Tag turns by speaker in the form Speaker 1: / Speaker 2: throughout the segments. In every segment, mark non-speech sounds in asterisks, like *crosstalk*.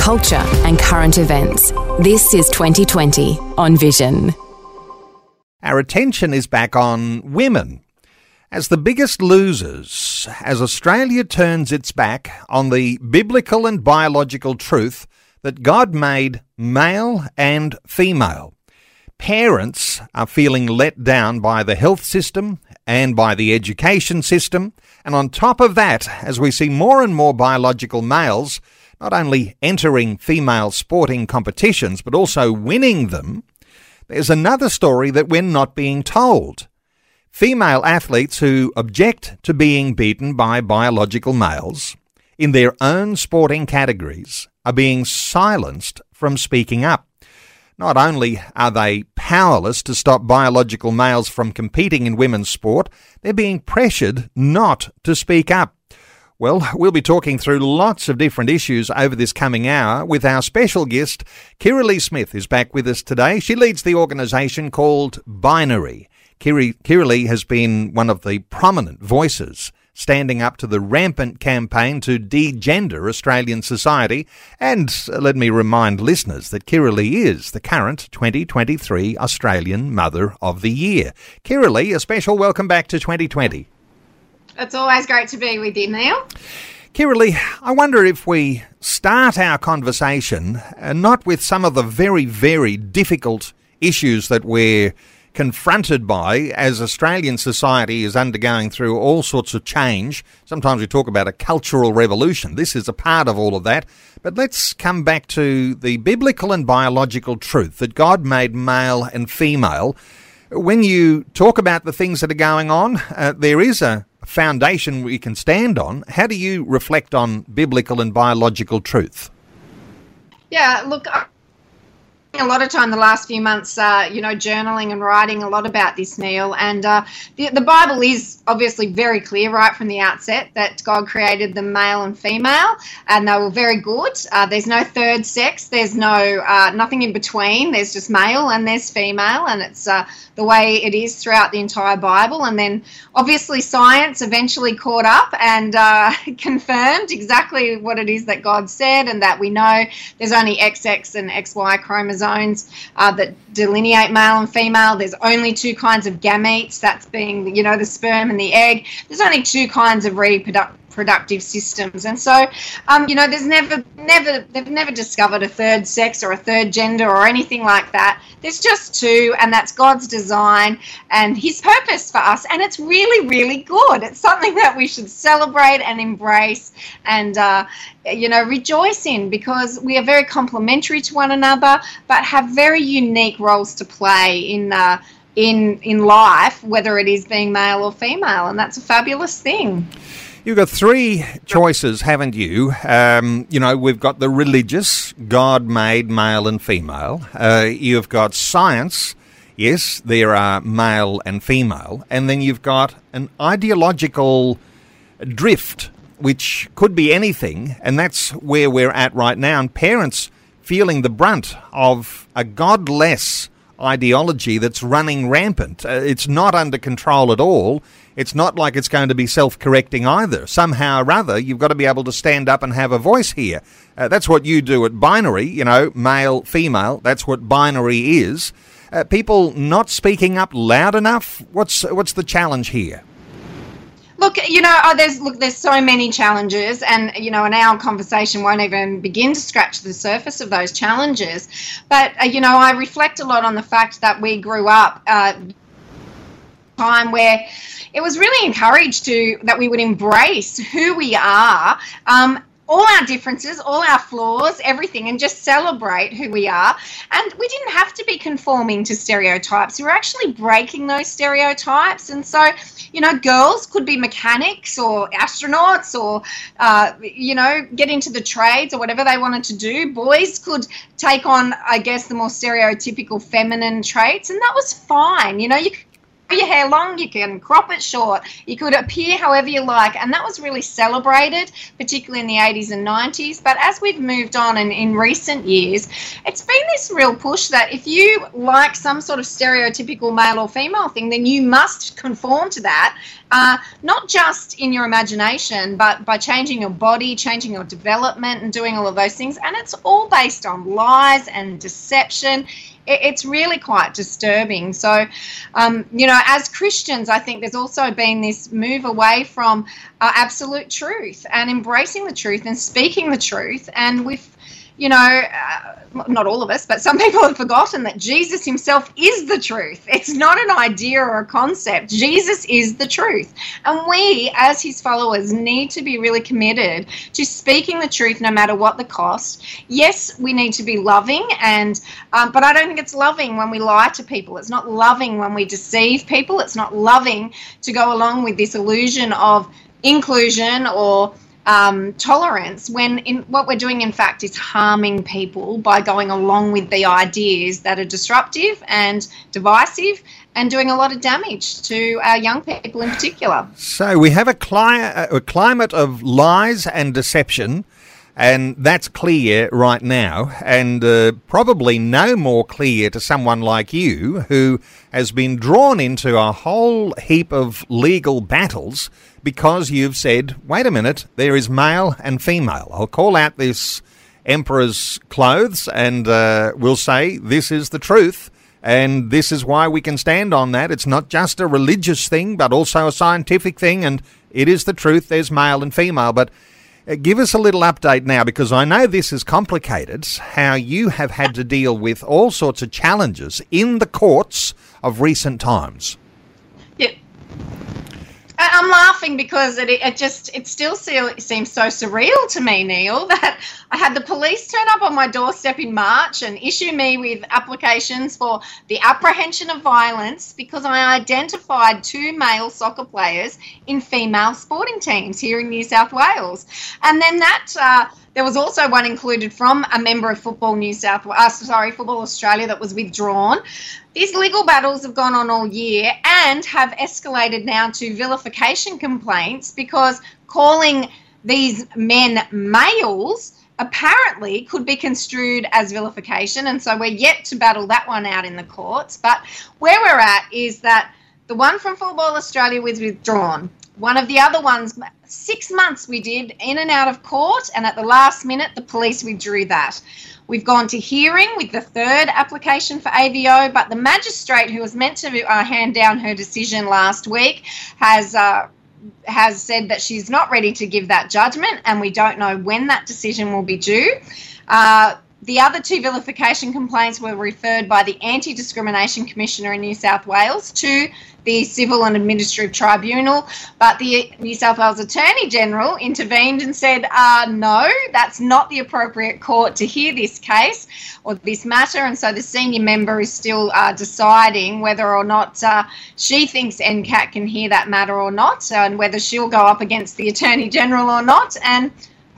Speaker 1: culture, and current events. This is 2020 on Vision.
Speaker 2: Our attention is back on women. As the biggest losers, as Australia turns its back on the biblical and biological truth that God made male and female, parents are feeling let down by the health system and by the education system. And on top of that, as we see more and more biological males not only entering female sporting competitions, but also winning them, there's another story that we're not being told. Female athletes who object to being beaten by biological males in their own sporting categories are being silenced from speaking up. Not only are they powerless to stop biological males from competing in women's sport, they're being pressured not to speak up. Well, we'll be talking through lots of different issues over this coming hour with our special guest, Kirralie Smith, is back with us today. She leads the organisation called Binary. Kirralie has been one of the prominent voices standing up to the rampant campaign to degender Australian society. And uh, let me remind listeners that Kirralie is the current 2023 Australian Mother of the Year. Kirralie, a special welcome back to 2020.
Speaker 3: It's always great to be with you, Neil.
Speaker 2: Kirralie, I wonder if we start our conversation uh, not with some of the very, very difficult issues that we're confronted by as Australian society is undergoing through all sorts of change. Sometimes we talk about a cultural revolution. This is a part of all of that. But let's come back to the biblical and biological truth that God made male and female. When you talk about the things that are going on, uh, there is a foundation we can stand on. How do you reflect on biblical and biological truth?
Speaker 3: Yeah, look, a lot of time the last few months, uh, you know, journaling and writing a lot about this, Neil. And uh, the, the Bible is obviously very clear right from the outset that God created the male and female, and they were very good. Uh, there's no third sex. There's no uh, nothing in between. There's just male and there's female, and it's uh, the way it is throughout the entire Bible. And then obviously science eventually caught up and uh, *laughs* confirmed exactly what it is that God said, and that we know there's only XX and XY chromosomes chromosomes uh, that delineate male and female. There's only two kinds of gametes, that's being, you know, the sperm and the egg. There's only two kinds of reproductive productive systems. And so, um, you know, there's never, never, they've never discovered a third sex or a third gender or anything like that. There's just two, and that's God's design and His purpose for us. And it's really, really good. It's something that we should celebrate and embrace and, uh, you know, rejoice in because we are very complementary to one another, but have very unique roles to play in. Uh, in in life, whether it is being male or female, and that's a fabulous thing.
Speaker 2: You've got three choices, haven't you? Um, you know, we've got the religious, God made male and female. Uh, you've got science, yes, there are male and female. And then you've got an ideological drift, which could be anything. And that's where we're at right now. And parents feeling the brunt of a godless ideology that's running rampant. Uh, it's not under control at all it's not like it's going to be self correcting either. Somehow or other, you've got to be able to stand up and have a voice here. Uh, that's what you do at binary, you know, male, female. That's what binary is. Uh, people not speaking up loud enough. What's what's the challenge here?
Speaker 3: Look, you know, oh, there's look, there's so many challenges, and you know, an hour conversation won't even begin to scratch the surface of those challenges. But uh, you know, I reflect a lot on the fact that we grew up uh, time where it was really encouraged to that we would embrace who we are um, all our differences, all our flaws, everything, and just celebrate who we are. And we didn't have to be conforming to stereotypes. We were actually breaking those stereotypes. And so, you know, girls could be mechanics or astronauts or, uh, you know, get into the trades or whatever they wanted to do. Boys could take on, I guess, the more stereotypical feminine traits, and that was fine. You know, you your hair long, you can crop it short, you could appear however you like, and that was really celebrated, particularly in the 80s and 90s. But as we've moved on and in recent years, it's been this real push that if you like some sort of stereotypical male or female thing, then you must conform to that, uh, not just in your imagination, but by changing your body, changing your development, and doing all of those things. And it's all based on lies and deception it's really quite disturbing. So, um, you know, as Christians, I think there's also been this move away from uh, absolute truth and embracing the truth and speaking the truth. And we've you know, uh, not all of us, but some people have forgotten that Jesus himself is the truth. It's not an idea or a concept. Jesus is the truth. And we, as his followers, need to be really committed to speaking the truth no matter what the cost. Yes, we need to be loving, and um, but I don't think it's loving when we lie to people. It's not loving when we deceive people. It's not loving to go along with this illusion of inclusion or um, tolerance when in, what we're doing, in fact, is harming people by going along with the ideas that are disruptive and divisive and doing a lot of damage to our young people in particular.
Speaker 2: So we have a, cli- a climate of lies and deception. And that's clear right now, and uh, probably no more clear to someone like you who has been drawn into a whole heap of legal battles because you've said, wait a minute, there is male and female. I'll call out this emperor's clothes and uh, we'll say this is the truth. And this is why we can stand on that. It's not just a religious thing, but also a scientific thing. And it is the truth. There's male and female. But uh, give us a little update now, because I know this is complicated, how you have had to deal with all sorts of challenges in the courts of recent times.
Speaker 3: I'm laughing because it, it just it still seems so surreal to me, Neil, *laughs* that I had the police turn up on my doorstep in March and issue me with applications for the apprehension of violence because I identified two male soccer players in female sporting teams here in New South Wales, and then that. Uh, there was also one included from a member of Football New South, uh, sorry, Football Australia that was withdrawn. These legal battles have gone on all year and have escalated now to vilification complaints because calling these men males apparently could be construed as vilification. And so we're yet to battle that one out in the courts. But where we're at is that the one from Football Australia was withdrawn. One of the other ones, six months we did in and out of court, and at the last minute, the police withdrew that. We've gone to hearing with the third application for AVO, but the magistrate who was meant to uh, hand down her decision last week has. Uh, has said that she's not ready to give that judgment, and we don't know when that decision will be due. Uh, the other two vilification complaints were referred by the Anti Discrimination Commissioner in New South Wales to the Civil and Administrative Tribunal, but the New South Wales Attorney General intervened and said, uh, no, that's not the appropriate court to hear this case or this matter. And so the senior member is still uh, deciding whether or not uh, she thinks NCAT can hear that matter or not, and whether she'll go up against the Attorney General or not. And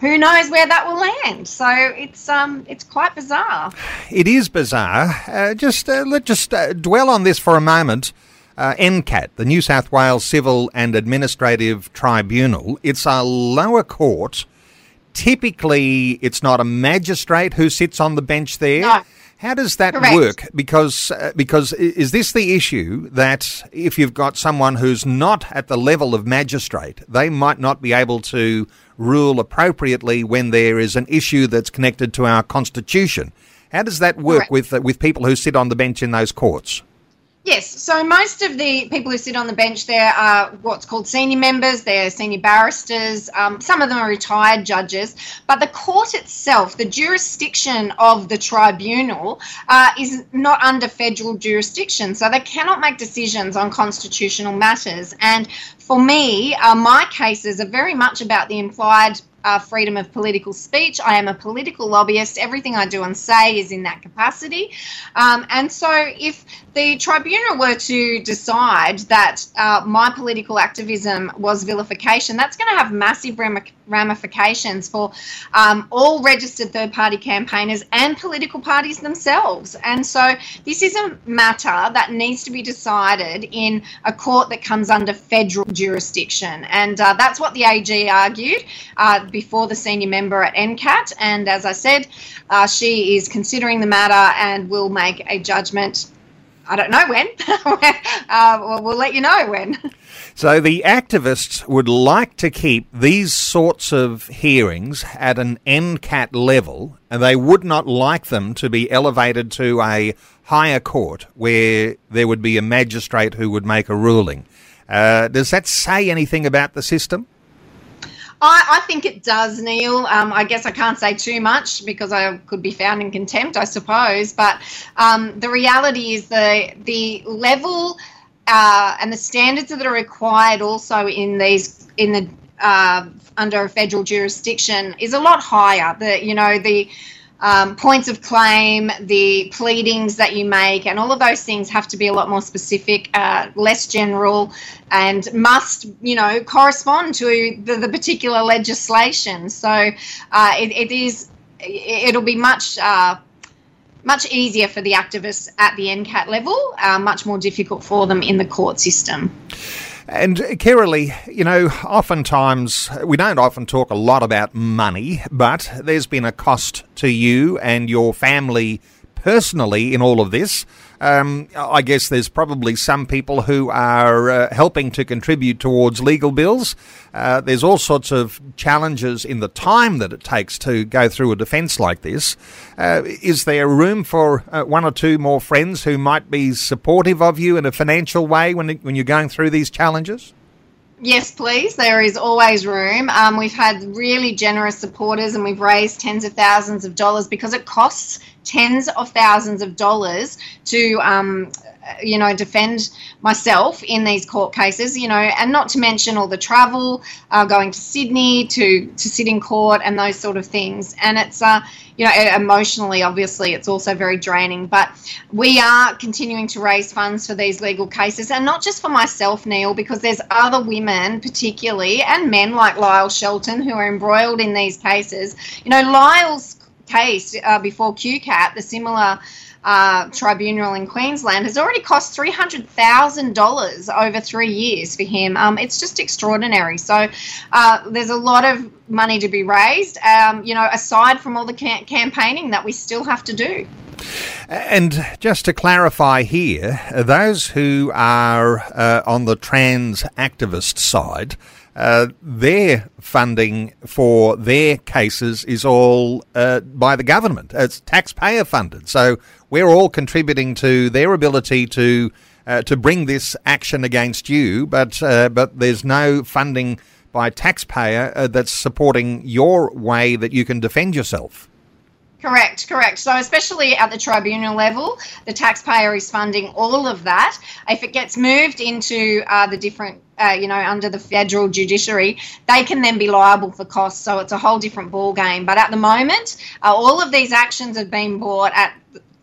Speaker 3: who knows where that will land? So it's um it's quite bizarre.
Speaker 2: It is bizarre. Uh, just uh, let's just uh, dwell on this for a moment uh, NCAT, the New South Wales Civil and Administrative Tribunal. It's a lower court. Typically, it's not a magistrate who sits on the bench there.
Speaker 3: No.
Speaker 2: How does that
Speaker 3: Correct.
Speaker 2: work? Because uh, because is this the issue that if you've got someone who's not at the level of magistrate, they might not be able to rule appropriately when there is an issue that's connected to our constitution. How does that work
Speaker 3: Correct.
Speaker 2: with uh, with people who sit on the bench in those courts?
Speaker 3: Yes, so most of the people who sit on the bench there are what's called senior members, they're senior barristers, um, some of them are retired judges, but the court itself, the jurisdiction of the tribunal, uh, is not under federal jurisdiction, so they cannot make decisions on constitutional matters. And for me, uh, my cases are very much about the implied uh, freedom of political speech. I am a political lobbyist. Everything I do and say is in that capacity. Um, and so, if the tribunal were to decide that uh, my political activism was vilification, that's going to have massive ramifications for um, all registered third party campaigners and political parties themselves. And so, this is a matter that needs to be decided in a court that comes under federal jurisdiction. And uh, that's what the AG argued uh, before the senior member at NCAT. And as I said, uh, she is considering the matter and will make a judgment. I don't know when. *laughs* uh, we'll let you know when.
Speaker 2: So the activists would like to keep these sorts of hearings at an NCAT level, and they would not like them to be elevated to a higher court where there would be a magistrate who would make a ruling. Uh, does that say anything about the system?
Speaker 3: I, I think it does, Neil. Um, I guess I can't say too much because I could be found in contempt, I suppose. But um, the reality is the the level uh, and the standards that are required also in these in the uh, under a federal jurisdiction is a lot higher. The you know the um, points of claim, the pleadings that you make, and all of those things have to be a lot more specific, uh, less general, and must, you know, correspond to the, the particular legislation. So uh, it, it is, it'll be much. Uh, much easier for the activists at the NCAT level, uh, much more difficult for them in the court system.
Speaker 2: And uh, Kirralie, you know, oftentimes we don't often talk a lot about money, but there's been a cost to you and your family personally in all of this. Um, I guess there's probably some people who are uh, helping to contribute towards legal bills. Uh, there's all sorts of challenges in the time that it takes to go through a defence like this. Uh, is there room for uh, one or two more friends who might be supportive of you in a financial way when, when you're going through these challenges?
Speaker 3: Yes, please. There is always room. Um, we've had really generous supporters and we've raised tens of thousands of dollars because it costs tens of thousands of dollars to um, you know, defend myself in these court cases, you know, and not to mention all the travel, uh, going to Sydney to to sit in court and those sort of things. And it's, uh, you know, emotionally, obviously, it's also very draining. But we are continuing to raise funds for these legal cases, and not just for myself, Neil, because there's other women, particularly, and men like Lyle Shelton, who are embroiled in these cases. You know, Lyle's case uh, before QCAT, the similar uh, tribunal in Queensland, has already cost $300,000 over three years for him. Um, it's just extraordinary. So uh, there's a lot of money to be raised, um, you know, aside from all the ca- campaigning that we still have to do.
Speaker 2: And just to clarify here, those who are uh, on the trans activist side, uh, their funding for their cases is all uh, by the government. It's taxpayer funded. So we're all contributing to their ability to uh, to bring this action against you, but uh, but there's no funding by taxpayer uh, that's supporting your way that you can defend yourself.
Speaker 3: Correct, correct. So, especially at the tribunal level, the taxpayer is funding all of that. If it gets moved into uh, the different, uh, you know, under the federal judiciary, they can then be liable for costs. So, it's a whole different ball game. But at the moment, uh, all of these actions have been brought at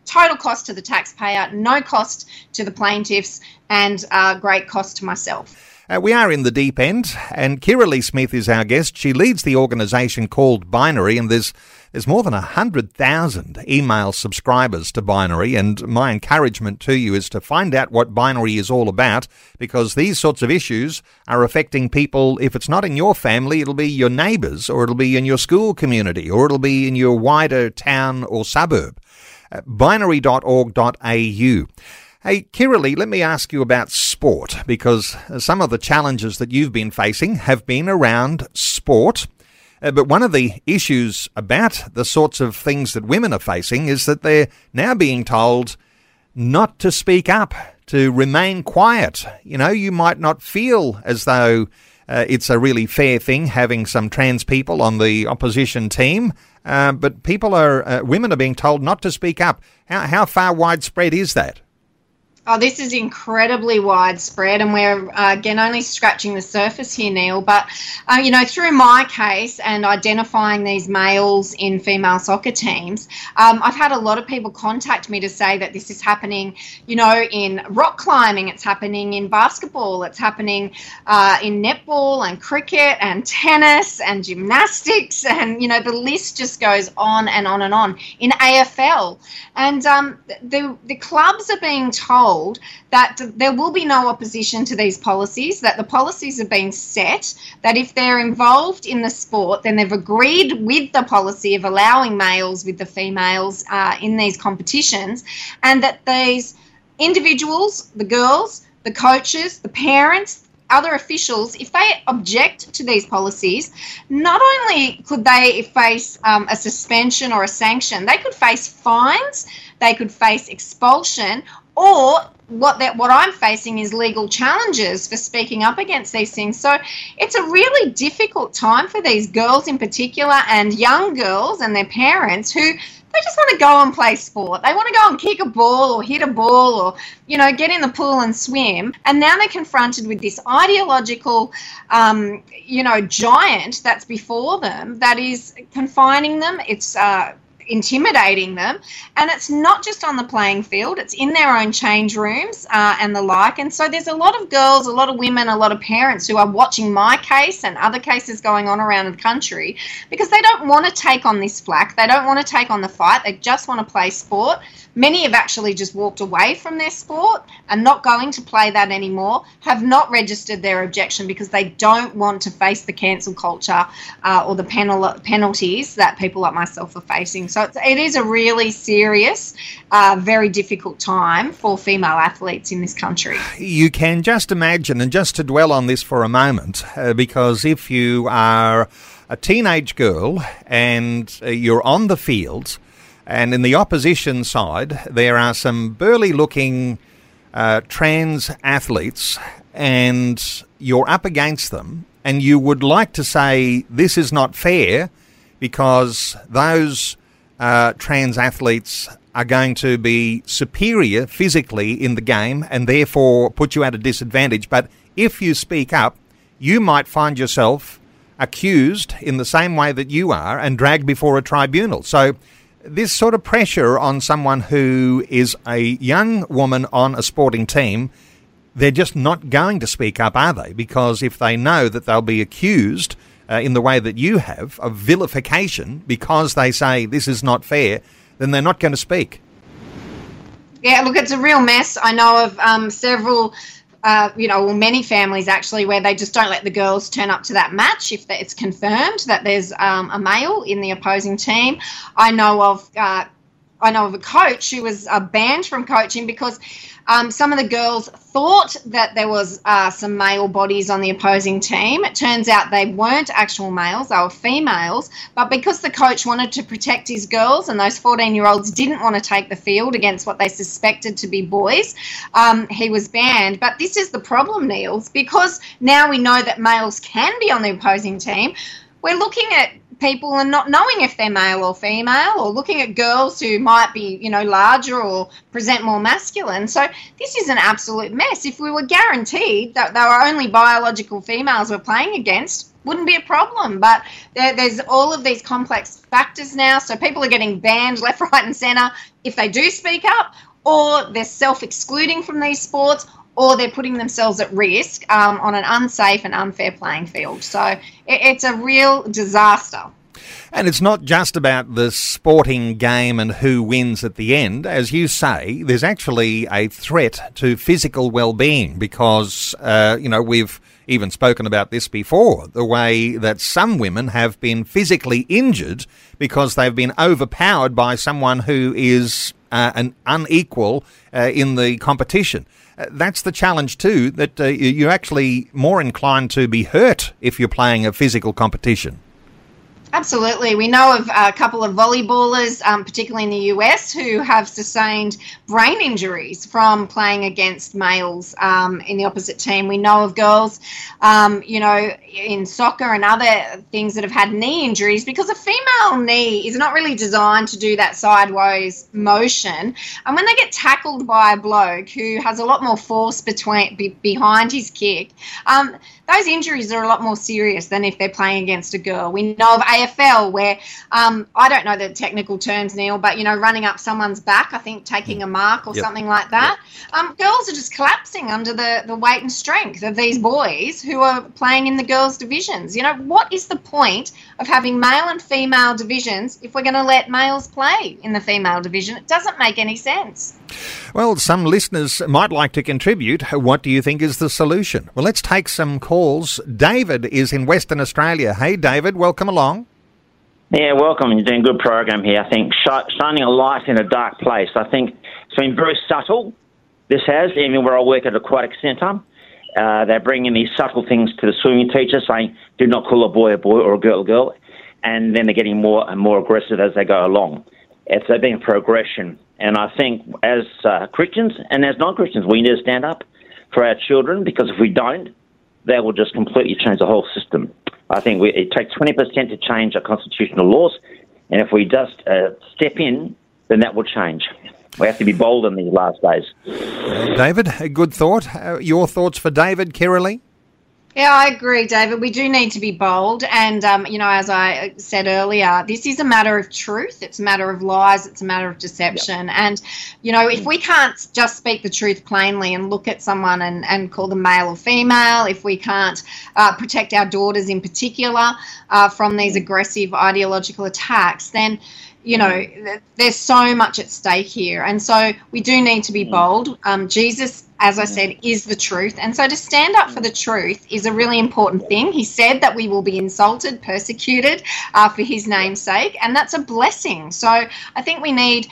Speaker 3: total cost to the taxpayer, no cost to the plaintiffs, and uh, great cost to myself.
Speaker 2: Uh, we are in the deep end, and Kirralie Smith is our guest. She leads the organisation called Binary, and there's there's more than 100,000 email subscribers to Binary, and my encouragement to you is to find out what Binary is all about because these sorts of issues are affecting people. If it's not in your family, it'll be your neighbours, or it'll be in your school community, or it'll be in your wider town or suburb. Uh, binary.org.au. Hey, Kirralie, let me ask you about sport because some of the challenges that you've been facing have been around sport. Uh, but one of the issues about the sorts of things that women are facing is that they're now being told not to speak up, to remain quiet. You know, you might not feel as though uh, it's a really fair thing having some trans people on the opposition team, uh, but people are, uh, women are being told not to speak up. How, how far widespread is that?
Speaker 3: Oh, this is incredibly widespread, and we're uh, again only scratching the surface here, Neil. But uh, you know, through my case and identifying these males in female soccer teams, um, I've had a lot of people contact me to say that this is happening. You know, in rock climbing, it's happening in basketball, it's happening uh, in netball and cricket and tennis and gymnastics, and you know, the list just goes on and on and on. In AFL, and um, the the clubs are being told told that there will be no opposition to these policies, that the policies have been set, that if they're involved in the sport, then they've agreed with the policy of allowing males with the females uh, in these competitions, and that these individuals, the girls, the coaches, the parents, other officials, if they object to these policies, not only could they face um, a suspension or a sanction, they could face fines, they could face expulsion, or what that what I'm facing is legal challenges for speaking up against these things. So it's a really difficult time for these girls in particular and young girls and their parents who they just want to go and play sport. They want to go and kick a ball or hit a ball or, you know, get in the pool and swim. And now they're confronted with this ideological, um, you know, giant that's before them that is confining them. It's uh, intimidating them. And it's not just on the playing field, it's in their own change rooms uh, and the like. And so there's a lot of girls, a lot of women, a lot of parents who are watching my case and other cases going on around the country because they don't want to take on this flack. They don't want to take on the fight. They just want to play sport. Many have actually just walked away from their sport and not going to play that anymore, have not registered their objection because they don't want to face the cancel culture uh, or the penal- penalties that people like myself are facing. So it's, it is a really serious, uh, very difficult time for female athletes in this country.
Speaker 2: You can just imagine, and just to dwell on this for a moment, uh, because if you are a teenage girl and uh, you're on the field, and in the opposition side, there are some burly looking uh, trans athletes, and you're up against them, and you would like to say, This is not fair because those uh, trans athletes are going to be superior physically in the game and therefore put you at a disadvantage. But if you speak up, you might find yourself accused in the same way that you are and dragged before a tribunal. So this sort of pressure on someone who is a young woman on a sporting team, they're just not going to speak up, are they? Because if they know that they'll be accused uh, in the way that you have of vilification because they say this is not fair, then they're not going to speak.
Speaker 3: Yeah, look, it's a real mess. I know of um, several uh, you know, well, many families actually where they just don't let the girls turn up to that match if it's confirmed that there's um, a male in the opposing team. I know of. Uh, I know of a coach who was uh, banned from coaching because um, some of the girls thought that there was uh, some male bodies on the opposing team. It turns out they weren't actual males; they were females. But because the coach wanted to protect his girls, and those 14-year-olds didn't want to take the field against what they suspected to be boys, um, he was banned. But this is the problem, Niels, because now we know that males can be on the opposing team. We're looking at people and not knowing if they're male or female or looking at girls who might be, you know, larger or present more masculine. So this is an absolute mess. If we were guaranteed that there were only biological females we're playing against, wouldn't be a problem. But there, there's all of these complex factors now. So people are getting banned left, *laughs* right, and centre if they do speak up, or they're self excluding from these sports, or they're putting themselves at risk um, on an unsafe and unfair playing field. So it, it's a real disaster.
Speaker 2: And it's not just about the sporting game and who wins at the end. As you say, there's actually a threat to physical well-being because, uh, you know, we've even spoken about this before the way that some women have been physically injured because they've been overpowered by someone who is uh, an unequal uh, in the competition. That's the challenge too. That uh, you're actually more inclined to be hurt if you're playing a physical competition.
Speaker 3: Absolutely. We know of a couple of volleyballers, um, particularly in the US, who have sustained brain injuries from playing against males um, in the opposite team. We know of girls, um, you know, in soccer and other things that have had knee injuries because a female knee is not really designed to do that sideways motion. And when they get tackled by a bloke who has a lot more force between be, behind his kick, um, those injuries are a lot more serious than if they're playing against a girl. We know of AFL where um, I don't know the technical terms, Neil, but you know, running up someone's back, I think taking a mark or
Speaker 2: Yep.
Speaker 3: something like that. Um, girls are just collapsing under the, the weight and strength of these boys who are playing in the girls' divisions. You know, what is the point of having male and female divisions if we're going to let males play in the female division? It doesn't make any sense.
Speaker 2: Well, some listeners might like to contribute. What do you think is the solution? Well, let's take some calls. David is in Western Australia. Hey, David, welcome along.
Speaker 4: Yeah, welcome. You're doing a good program here. I think shining a light in a dark place. I think it's been very subtle. This has, even where I work at Aquatic Centre. Uh, they're bringing these subtle things to the swimming teacher, saying, "Do not call a boy a boy or a girl a girl," and then they're getting more and more aggressive as they go along. It's been a progression, and I think as uh, Christians and as non-Christians, we need to stand up for our children because if we don't, they will just completely change the whole system. I think we, it takes 20% to change our constitutional laws, and if we just uh, step in, then that will change. We have to be bold in these last days.
Speaker 2: David, a good thought. Uh, your thoughts for David, Kirralie?
Speaker 3: Yeah, I agree, David. We do need to be bold. And, um, you know, as I said earlier, this is a matter of truth. It's a matter of lies. It's a matter of deception. And, you know, if we can't just speak the truth plainly and look at someone and, and call them male or female, if we can't uh, protect our daughters in particular uh, from these aggressive ideological attacks, then you know, th- there's so much at stake here. And so we do need to be bold. Um, Jesus, as I said, is the truth. And so to stand up for the truth is a really important thing. He said that we will be insulted, persecuted uh, for his name's sake. And that's a blessing. So I think we need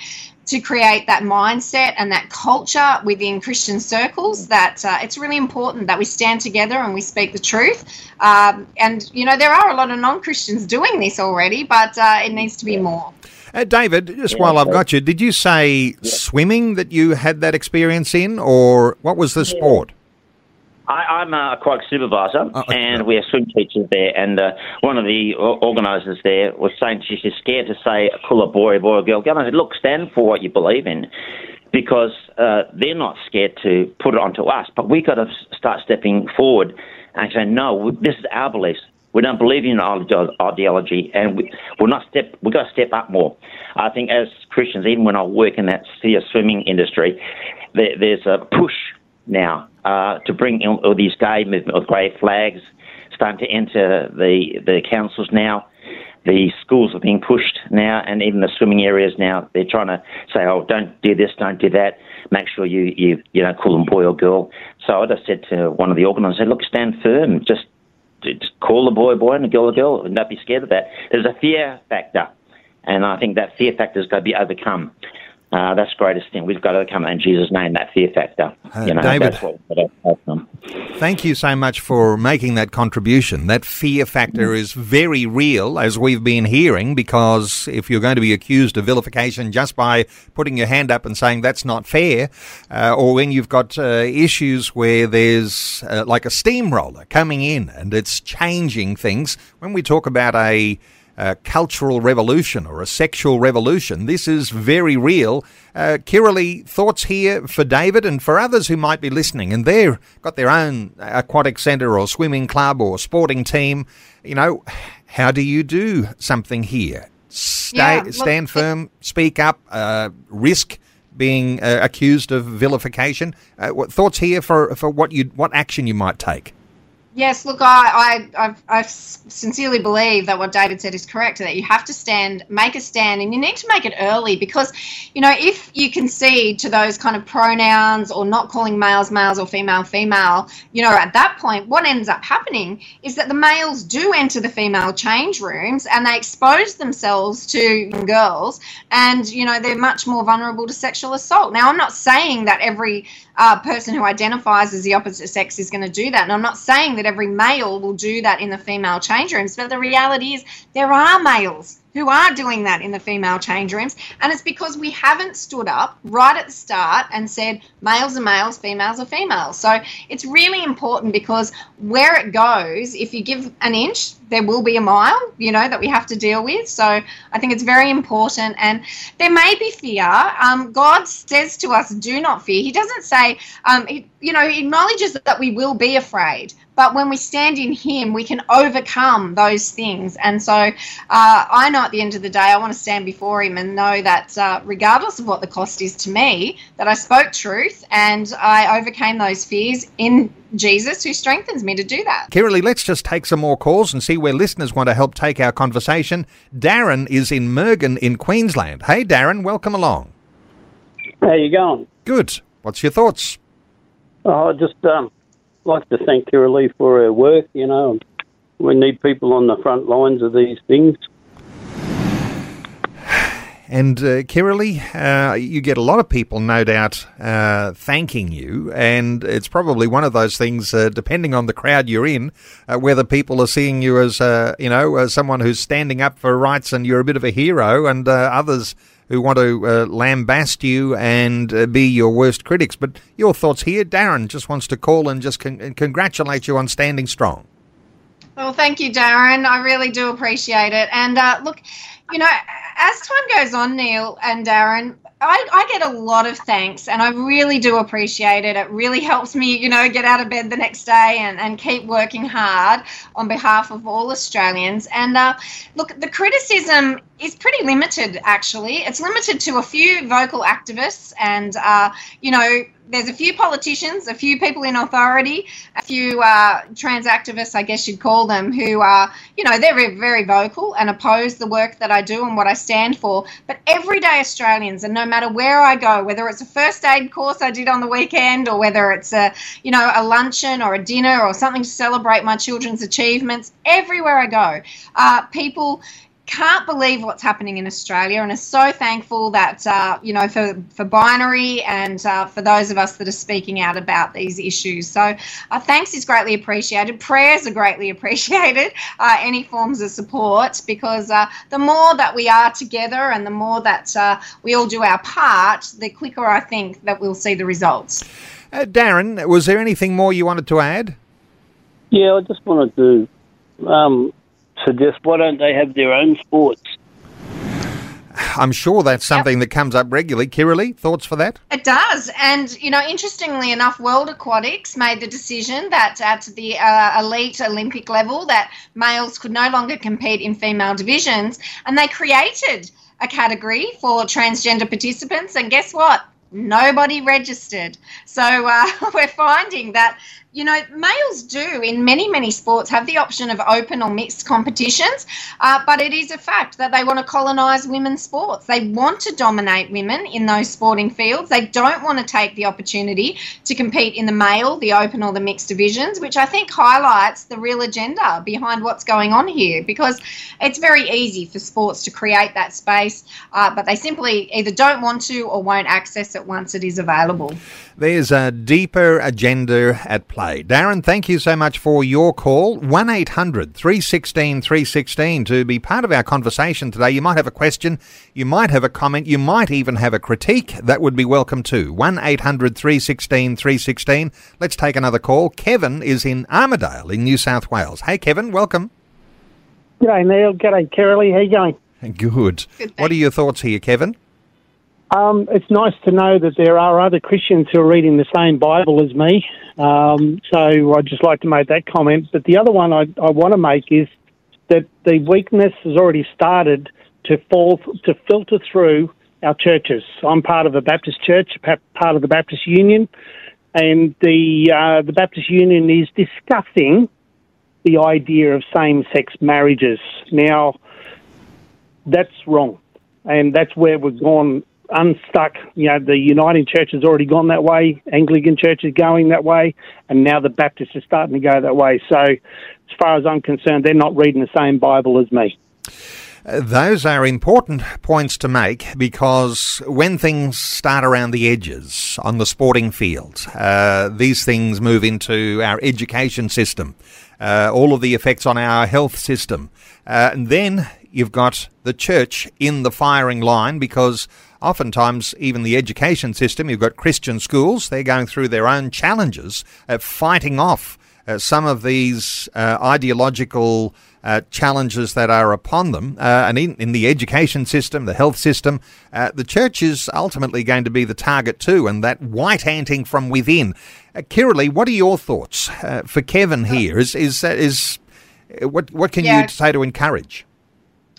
Speaker 3: to create that mindset and that culture within Christian circles that uh, it's really important that we stand together and we speak the truth. Um, and, you know, there are a lot of non Christians doing this already, but uh, it needs to be more.
Speaker 2: Uh, David, just while I've got you, did you say swimming that you had that experience in, or what was the sport?
Speaker 4: I, I'm a aquatic supervisor,
Speaker 2: Oh, okay.
Speaker 4: and we have swim teachers there. And uh, one of the organisers there was saying she's scared to say a boy a boy or girl girl. And I said, look, stand for what you believe in, because uh, they're not scared to put it onto us. But we got to start stepping forward and say, no, this is our beliefs. We don't believe in ide- ideology, and we, we're not step. We've got to step up more. I think as Christians, even when I work in that sea of swimming industry, there, there's a push now uh, to bring in all these gay movement or grey flags starting to enter the the councils now. The schools are being pushed now, and even the swimming areas now. They're trying to say, "Oh, don't do this, don't do that. Make sure you you you don't call them boy or girl." So I just said to one of the organisers, "Look, stand firm. Just just call the boy a boy and the girl a girl, and don't be scared of that." There's a fear factor, and I think that fear factor has got to be overcome. Uh, that's the greatest thing. We've got to come in Jesus' name, that fear factor.
Speaker 2: Uh,
Speaker 4: you know,
Speaker 2: David.
Speaker 4: that's what we've got to overcome.
Speaker 2: Thank you so much for making that contribution. That fear factor is very real, as we've been hearing, because if you're going to be accused of vilification just by putting your hand up and saying that's not fair, uh, or when you've got uh, issues where there's uh, like a steamroller coming in and it's changing things, when we talk about a a cultural revolution or a sexual revolution. This is very real. Uh, Kirralie, thoughts here for David and for others who might be listening, and they've got their own aquatic centre or swimming club or sporting team. You know, how do you do something here? Stay,
Speaker 3: Yeah, look,
Speaker 2: stand firm, speak up, uh, risk being uh, accused of vilification. Uh, what thoughts here for, for what you what action you might take?
Speaker 3: Yes, look, I, I, I sincerely believe that what David said is correct, that you have to stand, make a stand, and you need to make it early because, you know, if you concede to those kind of pronouns or not calling males males or female female, you know, at that point, what ends up happening is that the males do enter the female change rooms and they expose themselves to girls, and, you know, they're much more vulnerable to sexual assault. Now, I'm not saying that every uh, person who identifies as the opposite sex is going to do that, and I'm not saying that every male will do that in the female change rooms, but the reality is there are males who are doing that in the female change rooms. And it's because we haven't stood up right at the start and said males are males, females are females. So it's really important because where it goes, if you give an inch, there will be a mile, you know, that we have to deal with. So I think it's very important. And there may be fear. Um, God says to us, do not fear. He doesn't say, um, he, you know, he acknowledges that we will be afraid. But when we stand in Him, we can overcome those things. And so uh, I know at the end of the day, I want to stand before Him and know that uh, regardless of what the cost is to me, that I spoke truth and I overcame those fears in Jesus who strengthens me to do that.
Speaker 2: Kirralie, let's just take some more calls and see where listeners want to help take our conversation. Darren is in Murgon in Queensland. Hey, Darren, welcome along.
Speaker 5: How you going?
Speaker 2: Good. What's your thoughts?
Speaker 5: Oh, just um, like to thank Kirralie for her work. You know, we need people on the front lines of these things.
Speaker 2: And uh, Kirralie, uh, you get a lot of people, no doubt, uh, thanking you. And it's probably one of those things, uh, depending on the crowd you're in, uh, whether people are seeing you as, uh, you know, as someone who's standing up for rights and you're a bit of a hero, and others who want to uh, lambast you and uh, be your worst critics. But your thoughts here, Darren just wants to call and just con- congratulate you on standing strong.
Speaker 3: Well, thank you, Darren. I really do appreciate it. And uh, look, you know, as time goes on, Neil and Darren, I, I, get a lot of thanks and I really do appreciate it. It really helps me, you know, get out of bed the next day and, and keep working hard on behalf of all Australians. And uh, look, the criticism is pretty limited, actually. It's limited to a few vocal activists and, uh, you know, there's a few politicians, a few people in authority, a few uh, trans activists, I guess you'd call them, who are, you know, they're very, very vocal and oppose the work that I do and what I stand for. But everyday Australians, and no matter where I go, whether it's a first aid course I did on the weekend or whether it's a, you know, a luncheon or a dinner or something to celebrate my children's achievements, everywhere I go, uh, people can't believe what's happening in Australia and are so thankful that, uh, you know, for, for binary and uh, for those of us that are speaking out about these issues. So, uh, thanks is greatly appreciated. Prayers are greatly *laughs* appreciated, uh, any forms of support, because uh, the more that we are together and the more that uh, we all do our part, the quicker I think that we'll see the results.
Speaker 2: Darren, was there anything more you wanted to add?
Speaker 5: Yeah, I just wanted to um, suggest why don't they have their own sports?
Speaker 2: I'm sure that's something yep. that comes up regularly. Kirralie, thoughts for that?
Speaker 3: It does. And, you know, interestingly enough, World Aquatics made the decision that at the uh, elite Olympic level that males could no longer compete in female divisions. And they created a category for transgender participants. And guess what? Nobody registered. So uh, *laughs* we're finding that you know, males do in many, many sports have the option of open or mixed competitions, uh, but it is a fact that they want to colonise women's sports. They want to dominate women in those sporting fields. They don't want to take the opportunity to compete in the male, the open, or the mixed divisions, which I think highlights the real agenda behind what's going on here because it's very easy for sports to create that space, uh, but they simply either don't want to or won't access it once it is available.
Speaker 2: There's a deeper agenda at play. Darren, thank you so much for your call. 1 800 316 316 to be part of our conversation today. You might have a question, you might have a comment, you might even have a critique. That would be welcome too. 1 800 316 316. Let's take another call. Kevin is in Armidale in New South Wales. Hey, Kevin, welcome.
Speaker 6: G'day, Neil. G'day, Kirralie. How you going?
Speaker 2: Good. Good what are your thoughts here, Kevin?
Speaker 6: Um, it's nice to know that there are other Christians who are reading the same Bible as me. Um, so I'd just like to make that comment. But the other one I, I want to make is that the weakness has already started to fall to filter through our churches. I'm part of a Baptist church, part of the Baptist Union, and the uh, the Baptist Union is discussing the idea of same-sex marriages. Now, that's wrong, and that's where we've gone unstuck. You know, the Uniting Church has already gone that way. Anglican Church is going that way, and now the Baptists are starting to go that way. So, as far as I'm concerned, they're not reading the same Bible as me.
Speaker 2: Those are important points to make because when things start around the edges on the sporting field, uh, these things move into our education system, uh, all of the effects on our health system. Uh, and then you've got the church in the firing line because oftentimes even the education system, you've got Christian schools, they're going through their own challenges of fighting off uh, some of these uh, ideological uh, challenges that are upon them. Uh, and in, in, the education system, the health system, uh, the church is ultimately going to be the target too, and that white anting from within. Uh, Kirralie, what are your thoughts uh, for Kevin here? Is is is what what can yeah. you say to encourage?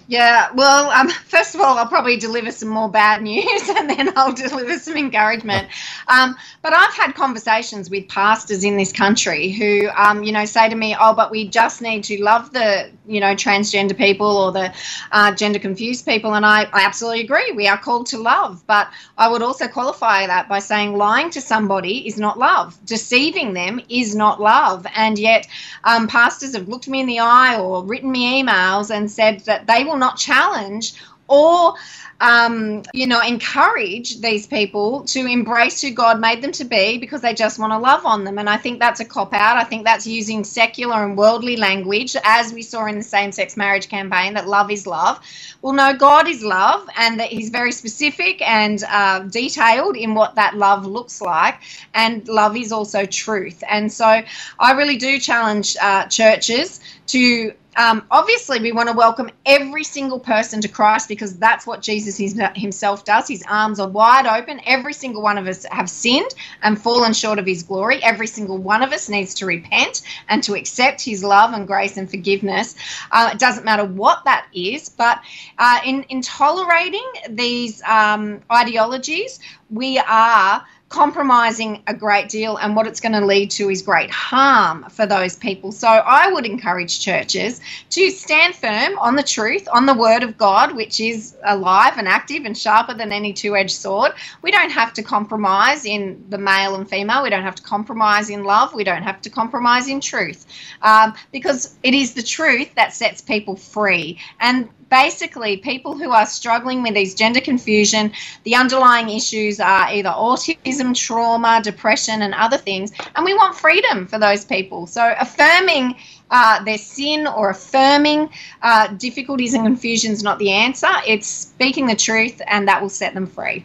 Speaker 3: Yeah, well, um, *laughs* first of all, I'll probably deliver some more bad news *laughs* and then I'll deliver some encouragement. *laughs* Um, but I've had conversations with pastors in this country who, um, you know, say to me, oh, but we just need to love the, you know, transgender people or the uh, gender confused people. And I, I absolutely agree. We are called to love. But I would also qualify that by saying lying to somebody is not love, deceiving them is not love. And yet, um, pastors have looked me in the eye or written me emails and said that they will not challenge or um, you know encourage these people to embrace who god made them to be because they just want to love on them. And i think that's a cop out. I think that's using secular and worldly language as we saw in the same-sex marriage campaign that love is love. Well no god is love and that he's very specific and uh, detailed in what that love looks like. And love is also truth. And so i really do challenge uh, churches to um, obviously, we want to welcome every single person to Christ because that's what Jesus himself does. His arms are wide open. Every single one of us have sinned and fallen short of his glory. Every single one of us needs to repent and to accept his love and grace and forgiveness. Uh, it doesn't matter what that is, but uh, in, in tolerating these um, ideologies, we are compromising a great deal and what it's going to lead to is great harm for those people. So I would encourage churches to stand firm on the truth, on the word of God, which is alive and active and sharper than any two edged sword. We don't have to compromise in the male and female. We don't have to compromise in love. We don't have to compromise in truth um, because it is the truth that sets people free. And basically people who are struggling with these gender confusion, the underlying issues are either autism, trauma, depression, and other things. And we want freedom for those people. So affirming uh, their sin or affirming uh, difficulties and confusion is not the answer. It's speaking the truth, and that will set them free.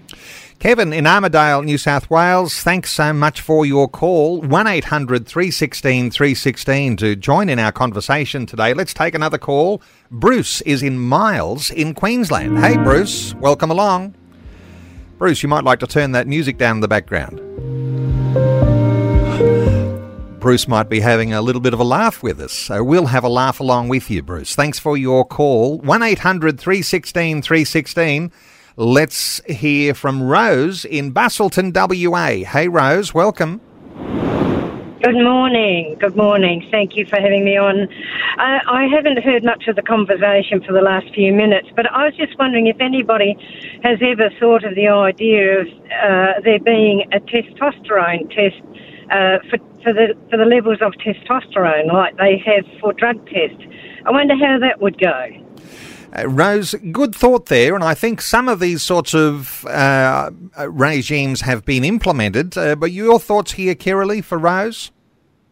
Speaker 2: Kevin in Armidale, New South Wales, thanks so much for your call. 1 800 316 316 to join in our conversation today. Let's take another call. Bruce is in Miles in Queensland. Hey, Bruce, welcome along. Bruce, you might like to turn that music down in the background. Bruce might be having a little bit of a laugh with us, so we'll have a laugh along with you, Bruce. Thanks for your call. 1 800 316 316. Let's hear from Rose in Busselton, WA. Hey, Rose, welcome.
Speaker 7: Good morning. Good morning. Thank you for having me on. I haven't heard much of the conversation for the last few minutes, but I was just wondering if anybody has ever thought of the idea of uh, there being a testosterone test uh, for, for, the, for the levels of testosterone like they have for drug tests. I wonder how that would go.
Speaker 2: Uh, Rose, good thought there, and I think some of these sorts of uh, regimes have been implemented. Uh, but your thoughts here, Kirralie, for Rose?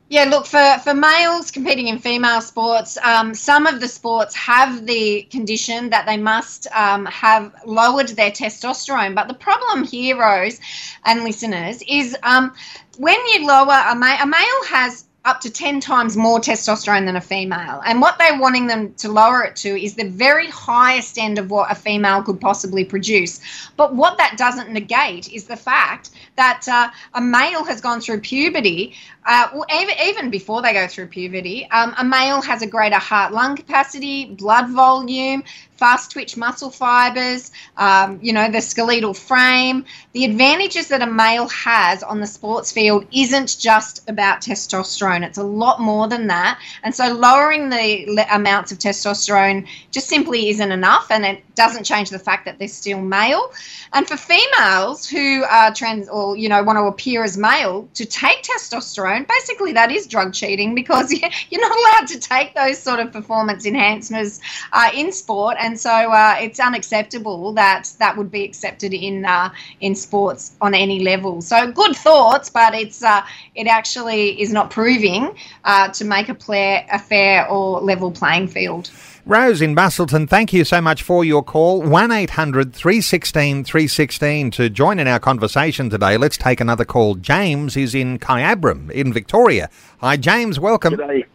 Speaker 3: Yeah, look for for males competing in female sports. Um, some of the sports have the condition that they must um, have lowered their testosterone. But the problem here, Rose, and listeners, is um, when you lower a, ma- a male has up to 10 times more testosterone than a female. And what they're wanting them to lower it to is the very highest end of what a female could possibly produce. But what that doesn't negate is the fact that uh, a male has gone through puberty, uh, well, even, even before they go through puberty, um, a male has a greater heart lung capacity, blood volume, fast twitch muscle fibers, um, you know, the skeletal frame. The advantages that a male has on the sports field isn't just about testosterone. It's a lot more than that. And so lowering the amounts of testosterone just simply isn't enough. And it doesn't change the fact that they're still male. And for females who are trans or, you know, want to appear as male to take testosterone, basically that is drug cheating because *laughs* you're not allowed to take those sort of performance enhancements uh, in sport. And so uh, it's unacceptable that that would be accepted in, uh, in sports on any level. So good thoughts, but it's, uh, it actually is not proving uh, to make a, player, a fair or level playing field.
Speaker 2: Rose in Busselton, thank you so much for your call. 1 800 316 316 to join in our conversation today. Let's take another call. James is in Kyabram in Victoria. Hi, James, welcome.
Speaker 8: G'day.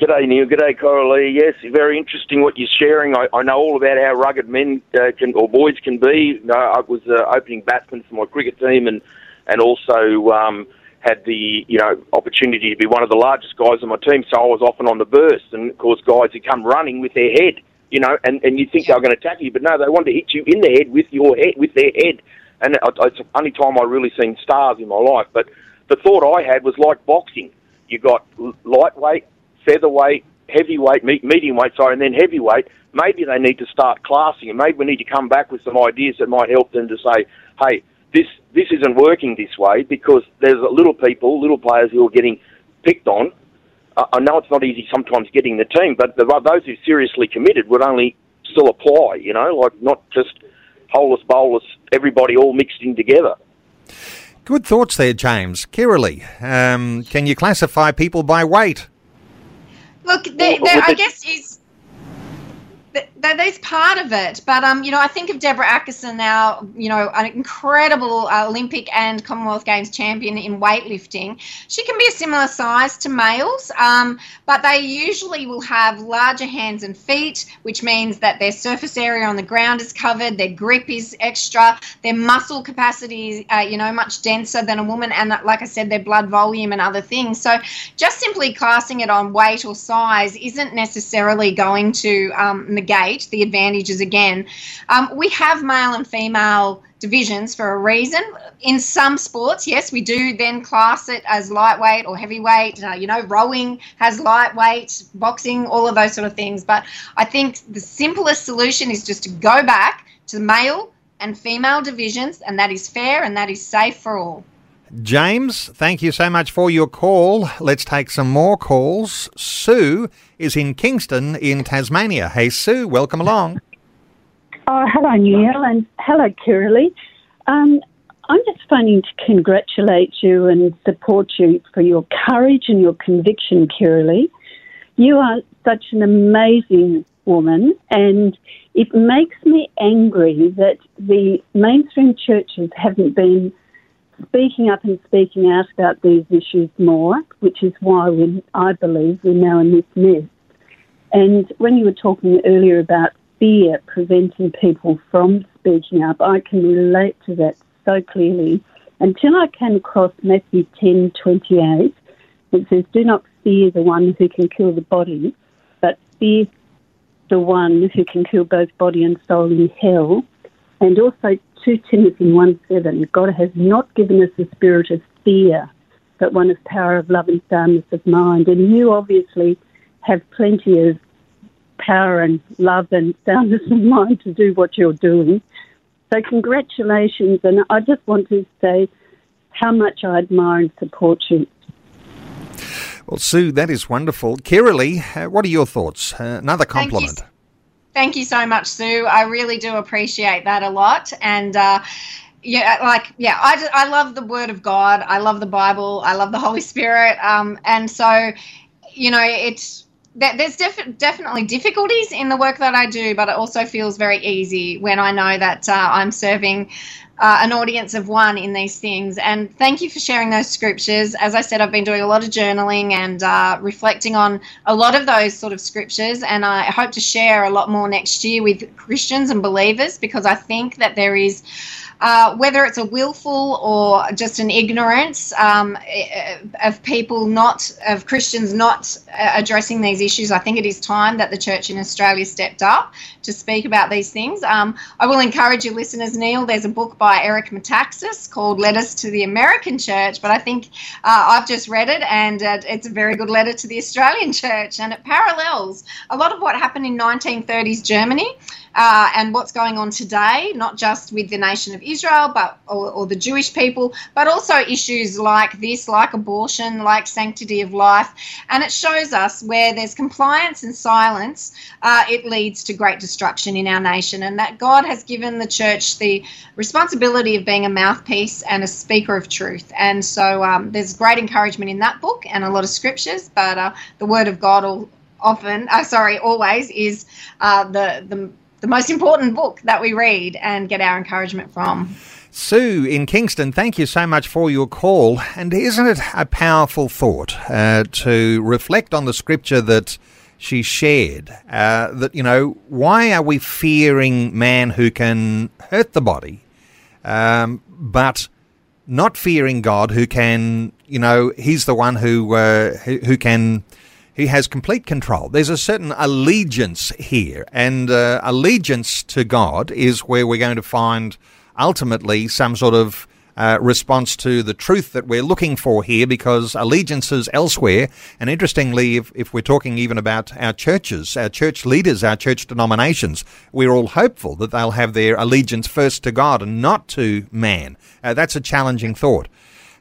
Speaker 8: G'day, Neil. G'day, Coralie. Yes, very interesting what you're sharing. I, I know all about how rugged men uh, can or boys can be. Uh, I was uh, opening batsman for my cricket team and and also um, had the you know opportunity to be one of the largest guys on my team. So I was often on the burst, and of course, guys who come running with their head, you know, and, and you think they were going to attack you, but no, they wanted to hit you in the head with your head with their head. And it's the only time I really seen stars in my life. But the thought I had was like boxing. You got lightweight, featherweight, heavyweight, medium weight, sorry, and then heavyweight. Maybe they need to start classing, and maybe we need to come back with some ideas that might help them to say, hey, this this isn't working this way because there's little people, little players who are getting picked on. I know it's not easy sometimes getting the team, but the, those who seriously committed would only still apply. You know, like not just holeless bowlers, everybody all mixed in together.
Speaker 2: Good thoughts there, James. Kirralie, um, can you classify people by weight?
Speaker 3: Look, there, there, I guess is that, that's part of it. But um, you know, I think of Deborah Acason now, you know, an incredible uh, Olympic and Commonwealth Games champion in weightlifting. She can be a similar size to males, um, but they usually will have larger hands and feet, which means that their surface area on the ground is covered, their grip is extra, their muscle capacity is, uh, you know, much denser than a woman, and like I said, their blood volume and other things. So just simply classing it on weight or size isn't necessarily going to um, negate the advantages again. Um, we have male and female divisions for a reason. In some sports, yes, we do then class it as lightweight or heavyweight. Uh, you know, rowing has lightweight, boxing, all of those sort of things. But I think the simplest solution is just to go back to male and female divisions, and that is fair and that is safe for all.
Speaker 2: James, thank you so much for your call. Let's take some more calls. Sue is in Kingston in Tasmania. Hey, Sue, welcome along. *laughs*
Speaker 9: Oh, hello, Neil, and hello, Kirralie. Um, I'm just phoning to congratulate you and support you for your courage and your conviction, Kirralie. You are such an amazing woman, and it makes me angry that the mainstream churches haven't been speaking up and speaking out about these issues more, which is why we, I believe we're now in this mess. And when you were talking earlier about fear preventing people from speaking up, I can relate to that so clearly. Until I came across Matthew 10 28, it says, Do not fear the one who can kill the body, but fear the one who can kill both body and soul in hell. And also 2 Timothy 1 7, God has not given us a spirit of fear, but one of power, of love, and soundness of mind. And you obviously have plenty of power and love and soundness of mind to do what you're doing. So, congratulations. And I just want to say how much I admire and support you.
Speaker 2: Well, Sue, that is wonderful. Kirralie, uh, what are your thoughts? Uh, another compliment.
Speaker 3: Thank you so much, Sue. I really do appreciate that a lot. And, uh, yeah, like yeah, I, just, I love the Word of God. I love the Bible. I love the Holy Spirit. Um, and so, you know, it's there's def- definitely difficulties in the work that I do, but it also feels very easy when I know that uh, I'm serving uh, an audience of one in these things. And thank you for sharing those scriptures. As I said, I've been doing a lot of journaling and uh, reflecting on a lot of those sort of scriptures. And I hope to share a lot more next year with Christians and believers because I think that there is uh, whether it's a willful or just an ignorance um, of people not, of Christians not uh, addressing these issues, I think it is time that the church in Australia stepped up to speak about these things. Um, I will encourage your listeners, Neil. There's a book by Eric Metaxas called Letters to the American Church, but I think uh, I've just read it and uh, it's a very good letter to the Australian *laughs* church and it parallels a lot of what happened in 1930s Germany uh, and what's going on today, not just with the nation of Israel, but or, or, the Jewish people, but also issues like this, like abortion, like sanctity of life. And it shows us where there's compliance and silence, uh, it leads to great destruction in our nation, and that God has given the church the responsibility of being a mouthpiece and a speaker of truth. And so um, there's great encouragement in that book and a lot of scriptures, but uh, the Word of God often, uh, sorry, always is uh, the the the most important book that we read and get our encouragement from.
Speaker 2: Sue in Kingston, thank you so much for your call. And isn't it a powerful thought uh, to reflect on the scripture that she shared? Uh, that, you know, why are we fearing man who can hurt the body, um, but not fearing God who can, you know, he's the one who, uh, who, who can he has complete control. There's a certain allegiance here, and uh, allegiance to God is where we're going to find ultimately some sort of uh, response to the truth that we're looking for here because allegiances elsewhere, and interestingly, if, if we're talking even about our churches, our church leaders, our church denominations, we're all hopeful that they'll have their allegiance first to God and not to man. Uh, that's a challenging thought.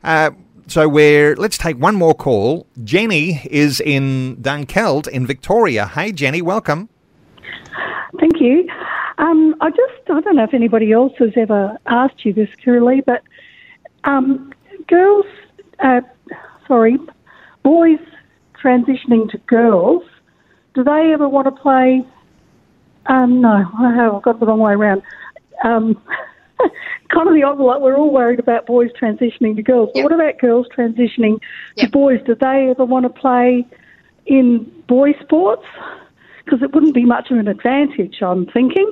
Speaker 2: Uh, so we're let's take one more call. Jenny is in Dunkeld in Victoria. Hey Jenny, welcome.
Speaker 10: Thank you. Um, I just I don't know if anybody else has ever asked you this, Kirralie, but um, girls, uh, sorry, boys transitioning to girls, do they ever want to play? Um, no, I've got the wrong way around. *laughs* Kind of the opposite. We're all worried about boys transitioning to girls, but yep. what about girls transitioning yep. to boys? Do they ever want to play in boy sports? Because it wouldn't be much of an advantage, I'm thinking.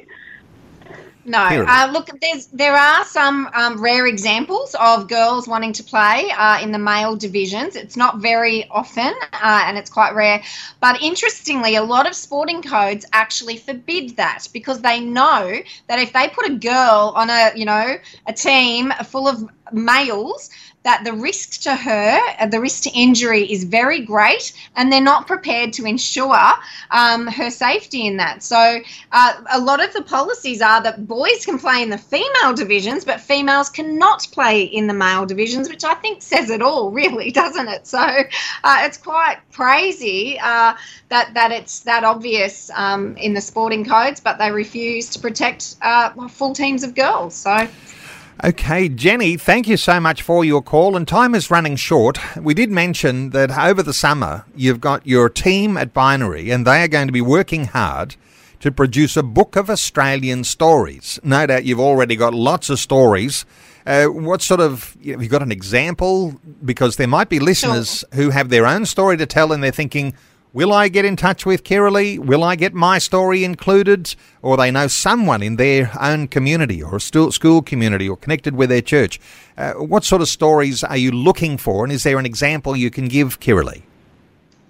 Speaker 3: No, uh, look, there's there are some um, rare examples of girls wanting to play uh, in the male divisions. It's not very often, uh, and it's quite rare. But interestingly, a lot of sporting codes actually forbid that because they know that if they put a girl on a you know a team full of males, that the risk to her, uh, the risk to injury is very great, and they're not prepared to ensure um, her safety in that. So, uh, a lot of the policies are that boys can play in the female divisions, but females cannot play in the male divisions, which I think says it all, really, *laughs* doesn't it? So, uh, it's quite crazy uh, that that it's that obvious um, in the sporting codes, but they refuse to protect uh, full teams of girls. So.
Speaker 2: Okay, Jenny, thank you so much for your call. And time is running short. We did mention that over the summer, you've got your team at Binary, and they are going to be working hard to produce a book of Australian stories. No doubt you've already got lots of stories. Uh, what sort of, have you got an example? Because there might be listeners who have their own story to tell and they're thinking, Will I get in touch with Kirralie? Will I get my story included? Or they know someone in their own community or school community or connected with their church. Uh, what sort of stories are you looking for? And is there an example you can give, Kirralie?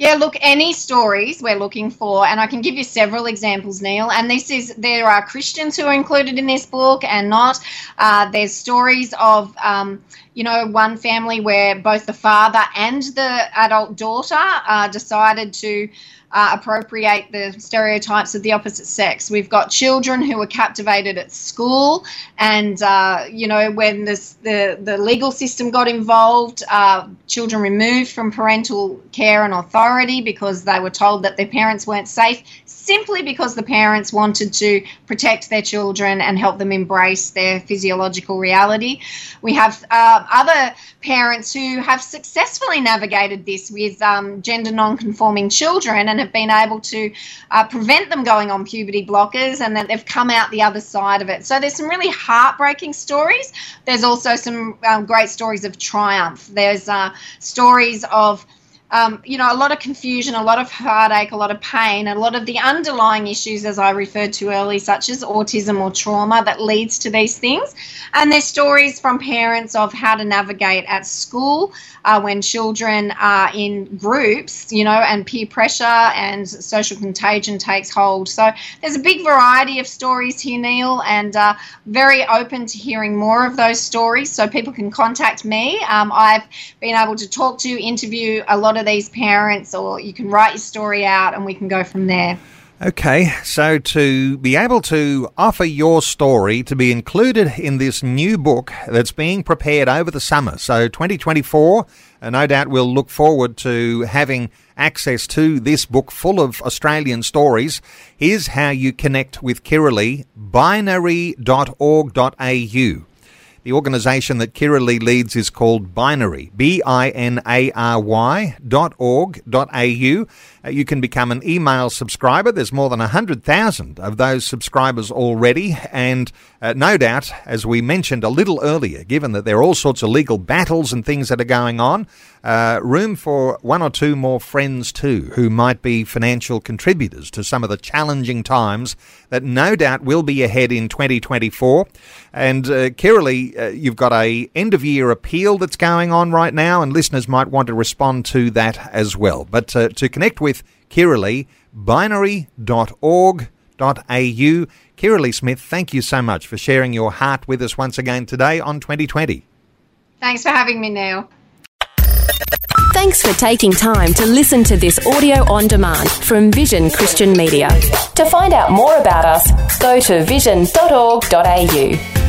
Speaker 3: Yeah, look, any stories we're looking for, and I can give you several examples, Neil. And this is there are Christians who are included in this book and not. Uh, there's stories of, um, you know, one family where both the father and the adult daughter uh, decided to uh, appropriate the stereotypes of the opposite sex. We've got children who are captivated at school, and uh, you know when this, the the legal system got involved, uh, children removed from parental care and authority because they were told that their parents weren't safe simply because the parents wanted to protect their children and help them embrace their physiological reality. We have uh, other parents who have successfully navigated this with um, gender non-conforming children and have been able to uh, prevent them going on puberty blockers and that they've come out the other side of it. So there's some really heartbreaking stories. There's also some um, great stories of triumph. There's uh, stories of um, you know, a lot of confusion, a lot of heartache, a lot of pain, a lot of the underlying issues, as I referred to earlier, such as autism or trauma that leads to these things. And there's stories from parents of how to navigate at school uh, when children are in groups, you know, and peer pressure and social contagion takes hold. So there's a big variety of stories here, Neil, and uh, very open to hearing more of those stories. So people can contact me. Um, I've been able to talk to, interview a lot of these parents, or you can write your story out and we can go from there.
Speaker 2: Okay, so to be able to offer your story to be included in this new book that's being prepared over the summer, so 2024, uh, no doubt we'll look forward to having access to this book full of Australian stories. Here's how you connect with Kirralie, binary.org.au. The organisation that Kirralie leads is called Binary, B-I-N-A-R-Y dot org dot au. Uh, you can become an email subscriber. There's more than 100,000 of those subscribers already. And uh, no doubt, as we mentioned a little earlier, given that there are all sorts of legal battles and things that are going on, uh, room for one or two more friends too, who might be financial contributors to some of the challenging times that no doubt will be ahead in 2024. And uh, Kirralie, uh, you've got a end of year appeal that's going on right now, and listeners might want to respond to that as well. But uh, to connect with Kirralie, binary.org.au. Kirralie Smith, thank you so much for sharing your heart with us once again today on 2020.
Speaker 3: Thanks for having me, Neil.
Speaker 1: Thanks for taking time to listen to this audio on demand from Vision Christian Media. To find out more about us, go to vision.org.au.